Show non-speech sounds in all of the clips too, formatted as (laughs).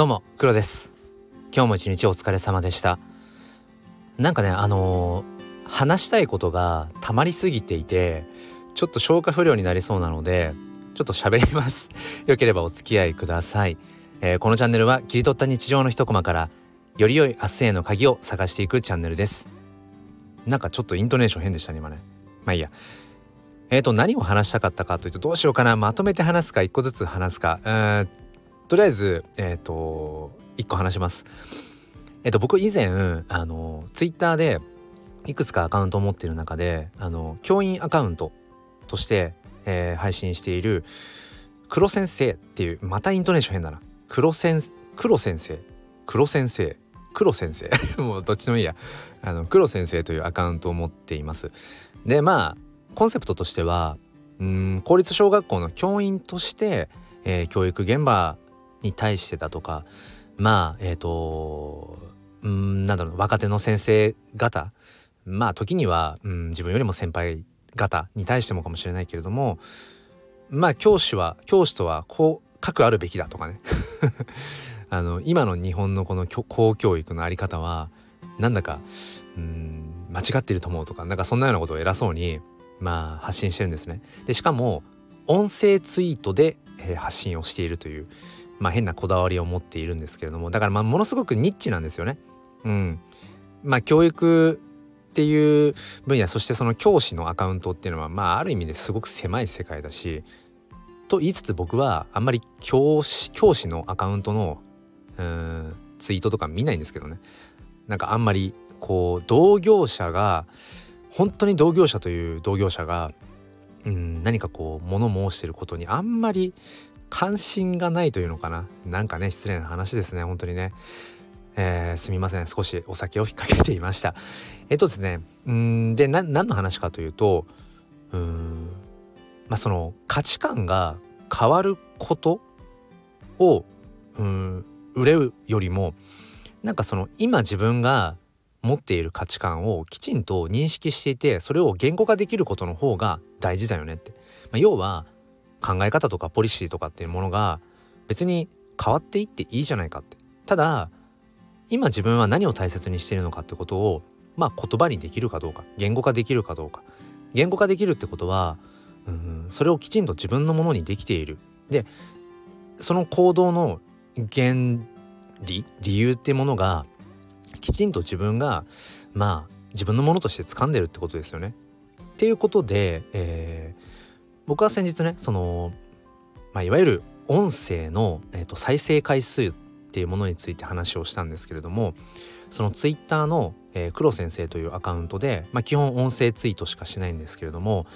どうも黒です。今日も一日お疲れ様でした。なんかねあのー、話したいことが溜まりすぎていてちょっと消化不良になりそうなのでちょっと喋ります。(laughs) よければお付き合いください、えー、このチャンネルは切り取った日常の一コマからより良い明日への鍵を探していくチャンネルです。なんかちょっとイントネーション変でしたね今ね。まあいいや。えーと何を話したかったかというとどうしようかな。まとめて話すか一個ずつ話すか。うんとりあえずえっ、ー、と一個話します。えっ、ー、と僕以前あのツイッターでいくつかアカウントを持っている中であの教員アカウントとして、えー、配信している黒先生っていうまたイントネーション変だな。黒先黒先生。黒先生。黒先生。(laughs) もうどっちでもいいや。あの黒先生というアカウントを持っています。でまあコンセプトとしてはうん公立小学校の教員として、えー、教育現場に対してだとかまあえっ、ー、とうんなんだろう若手の先生方まあ時にはうん自分よりも先輩方に対してもかもしれないけれどもまあ教師は教師とはこう核あるべきだとかね (laughs) あの今の日本のこの公教育の在り方はなんだかうん間違ってると思うとかなんかそんなようなことを偉そうにまあ発信してるんですね。でしかも音声ツイートで、えー、発信をしているという、まあ、変なこだわりを持っているんですけれどもだからまあものすごくニッチなんですよね。うん、まあ教育っていう分野そしてその教師のアカウントっていうのはまあある意味ですごく狭い世界だしと言いつつ僕はあんまり教師教師のアカウントのうんツイートとか見ないんですけどねなんかあんまりこう同業者が本当に同業者という同業者がうん何かこう物申してることにあんまり関心がないというのかな？なんかね失礼な話ですね本当にね。えー、すみません。少しお酒を引っ掛けていました。えっとですねうんで何の話かというとうんまあその価値観が変わることをうん売れるよりもなんかその今自分が持っている価値観をきちんと認識していてそれを言語化できることの方が大事だよねって、まあ、要は考え方とかポリシーとかっていうものが別に変わっていっていいじゃないかって。ただ今自分は何を大切にしているのかってことをまあ言葉にできるかどうか言語化できるかどうか。言語化できるってことはうんそれをきちんと自分のものにできている。でその行動の原理理由っていうものがきちんと自分がまあ自分のものとして掴んでるってことですよね。っていうことで、えー、僕は先日ねその、まあ、いわゆる音声の、えーと、再生回数っていうものについて話をしたんですけれどもそのツイッターの、えー、黒先生というアカウントで、まあ、基本音声ツイートしかしないんですけれども、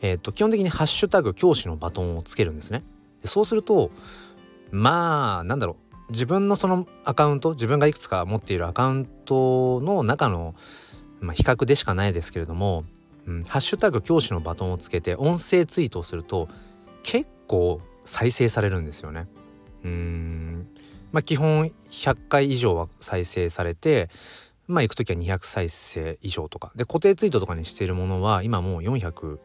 えーと、基本的に「ハッシュタグ教師のバトン」をつけるんですね。でそうするとまあなんだろう自分のそのアカウント自分がいくつか持っているアカウントの中の、まあ、比較でしかないですけれども、うん、ハッシュタグ教師のバトンをつけて音声ツイートをすると結構再生されるんですよね。うん。まあ基本100回以上は再生されてまあ行く時は200再生以上とか。で固定ツイートとかにしているものは今もう400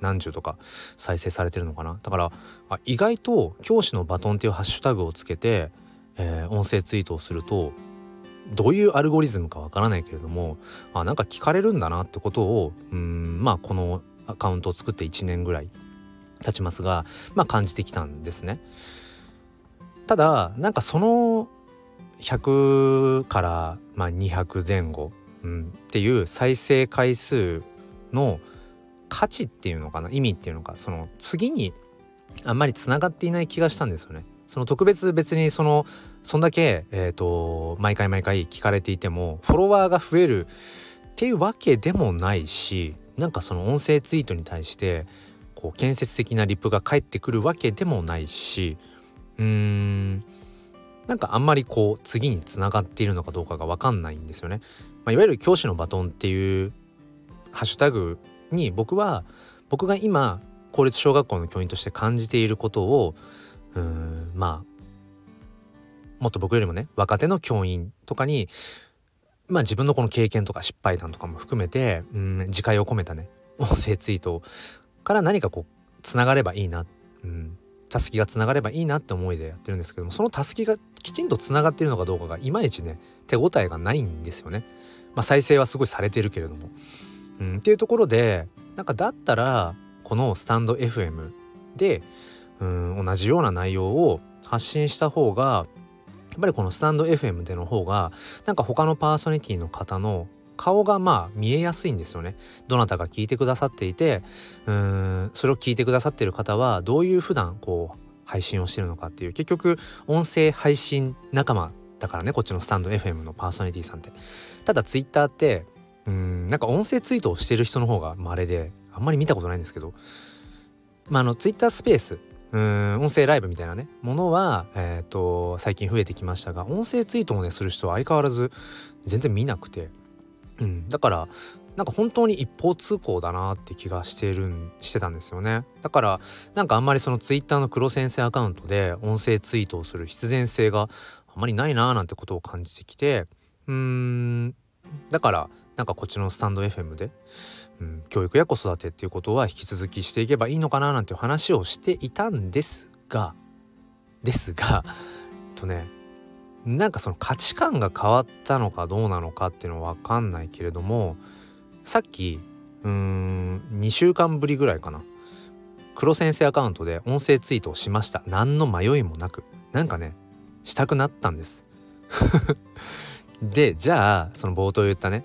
何十とか再生されてるのかな。だからあ意外と教師のバトンっていうハッシュタグをつけてえー、音声ツイートをするとどういうアルゴリズムかわからないけれどもあなんか聞かれるんだなってことをうんまあこのアカウントを作って1年ぐらい経ちますがまあ感じてきたんですね。ただなんかその100からまあ200前後、うん、っていう再生回数の価値っていうのかな意味っていうのかその次にあんまりつながっていない気がしたんですよね。その特別別にそのそんだけ、えーと、毎回毎回聞かれていてもフォロワーが増えるっていうわけでもないしなんかその音声ツイートに対してこう建設的なリプが返ってくるわけでもないしうーんなんかあんまりこう次につながっているのかどうかが分かんないんですよね。まあ、いわゆる教師のバトンっていうハッシュタグに僕は僕が今公立小学校の教員として感じていることをうんまあもっと僕よりもね若手の教員とかにまあ自分のこの経験とか失敗談とかも含めてうん自戒を込めたね音声ツイートから何かこうつながればいいな、うん、たすきがつながればいいなって思いでやってるんですけどもそのたすきがきちんとつながってるのかどうかがいまいちね手応えがないんですよね。まあ、再生はすごいされてるけれども。うん、っていうところでなんかだったらこのスタンド FM でうん同じような内容を発信した方がやっぱりこのスタンド FM での方がなんか他のパーソナリティの方の顔がまあ見えやすいんですよね。どなたが聞いてくださっていてうーんそれを聞いてくださってる方はどういう普段こう配信をしてるのかっていう結局音声配信仲間だからねこっちのスタンド FM のパーソナリティさんって。ただ Twitter ってうんなんか音声ツイートをしてる人の方が稀であんまり見たことないんですけどまああの Twitter スペースうん音声ライブみたいなねものは、えーと、最近増えてきましたが音声ツイートをねする人は相変わらず全然見なくて、うん、だからなんか本当に一方通行だなって気がしてるんしてたんですよね。だからなんかあんまりそのツイッターの黒先生アカウントで音声ツイートをする必然性があまりないなーなんてことを感じてきてうーんだからなんかこっちのスタンド FM でうん、教育や子育てっていうことは引き続きしていけばいいのかななんて話をしていたんですがですがとねなんかその価値観が変わったのかどうなのかっていうのは分かんないけれどもさっきうーん2週間ぶりぐらいかな。黒先生アカウントで音声ツイートをしました。何の迷いもなく。なんかねしたくなったんです。(laughs) でじゃあその冒頭言ったね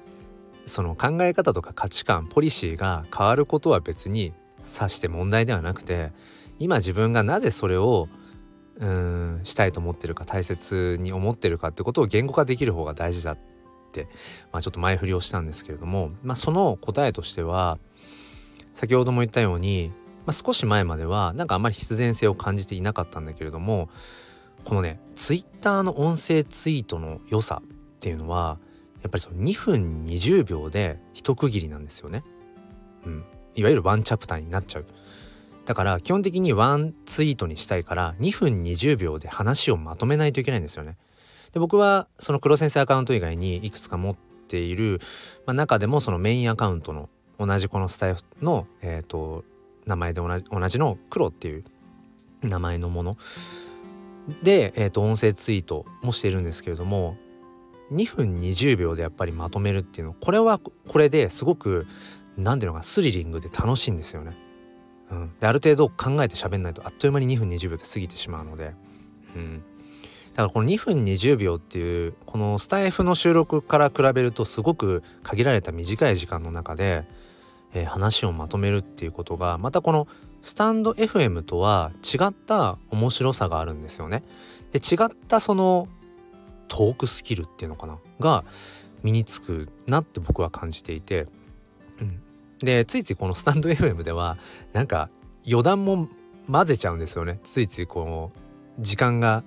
その考え方とか価値観ポリシーが変わることは別に指して問題ではなくて今自分がなぜそれをうんしたいと思ってるか大切に思ってるかってことを言語化できる方が大事だって、まあ、ちょっと前振りをしたんですけれども、まあ、その答えとしては先ほども言ったように、まあ、少し前まではなんかあんまり必然性を感じていなかったんだけれどもこのねツイッターの音声ツイートの良さっていうのはやっぱりその2分20秒で一区切りなんですよね。うん、いわゆるワンチャプターになっちゃう。だから基本的にワンツイートにしたいから2分20秒で話をまとめないといけないんですよね。で僕はその黒先生アカウント以外にいくつか持っている、まあ、中でもそのメインアカウントの同じこのスタイフの、えーと、名前で同じ同じの黒っていう名前のもので、えーと音声ツイートもしているんですけれども2分20秒でやっぱりまとめるっていうのこれはこれですごく何ていうのかスリリングで楽しいんですよね。うん、である程度考えて喋んないとあっという間に2分20秒で過ぎてしまうので、うん、だからこの2分20秒っていうこのスタイフの収録から比べるとすごく限られた短い時間の中で、えー、話をまとめるっていうことがまたこのスタンド FM とは違った面白さがあるんですよね。で違ったそのトークスキルっていうのかな？が身につくなって僕は感じていて、うん、でついついこのスタンド FM ではなんか余談も混ぜちゃうんですよね。ついついこの時間が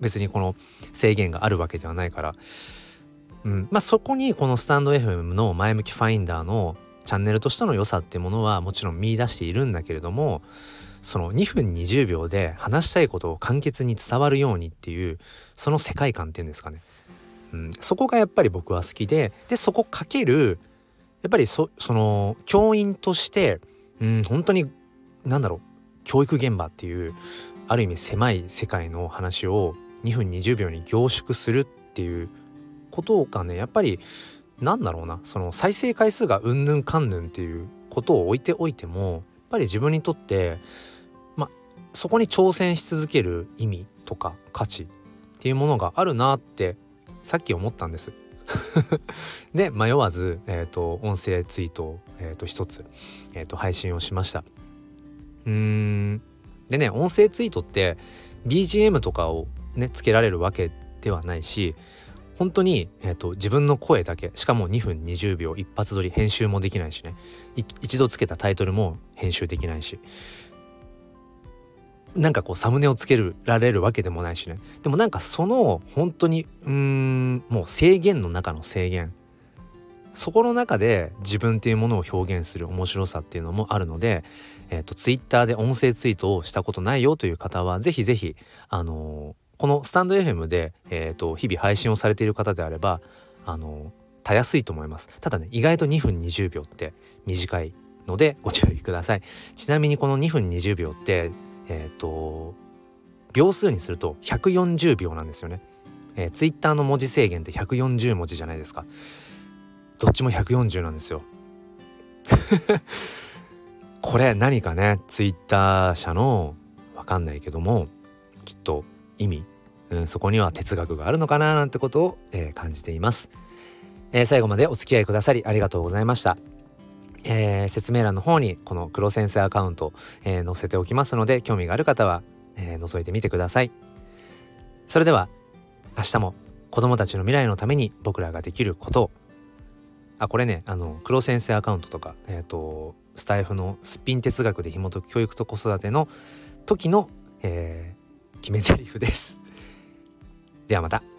別にこの制限があるわけではないから、うん、まあそこにこのスタンド FM の前向きファインダーのチャンネルとしての良さっていうものはもちろん見出しているんだけれどもその2分20秒で話したいことを簡潔に伝わるようにっていうその世界観っていうんですかね、うん、そこがやっぱり僕は好きででそこかけるやっぱりその教員として、うん、本当に何だろう教育現場っていうある意味狭い世界の話を2分20秒に凝縮するっていうことがねやっぱりなんだろうなその再生回数がうんぬんかんぬんっていうことを置いておいてもやっぱり自分にとってそこに挑戦し続ける意味とか価値っていうものがあるなってさっき思ったんです。(laughs) で迷わず、えーと、音声ツイートを、えーと、一つ、えーと、配信をしました。うーんでね音声ツイートって BGM とかをねつけられるわけではないし本当に、えーと自分の声だけしかも2分20秒一発撮り編集もできないしね一度つけたタイトルも編集できないしなんかこうサムネをつけられるわけでもないしね。でもなんかその本当にうんもう制限の中の制限。そこの中で自分っていうものを表現する面白さっていうのもあるので、えーと、ツイッターで音声ツイートをしたことないよという方はぜひぜひあのー、このスタンド FM で、えーと、日々配信をされている方であればあのー、たやすいと思います。ただね意外と2分20秒って短いのでご注意ください。ちなみにこの2分20秒ってえっ、ー、と秒数にすると140秒なんですよね。えー、ツイッターの文字制限って140文字じゃないですか。どっちも140なんですよ。(laughs) これ何かねツイッター社のわかんないけどもきっと意味、うん、そこには哲学があるのかななんてことを、えー、感じています、えー、最後までお付き合いくださりありがとうございました、えー、説明欄の方にこの黒先生アカウント、え載せておきますので興味がある方は、え覗いてみてくださいそれでは明日も子供たちの未来のために僕らができることをあこれねあの黒先生アカウントとかえっ、とスタイフのすっぴん哲学で紐解く教育と子育ての時の、えー、決め台詞です。ではまた。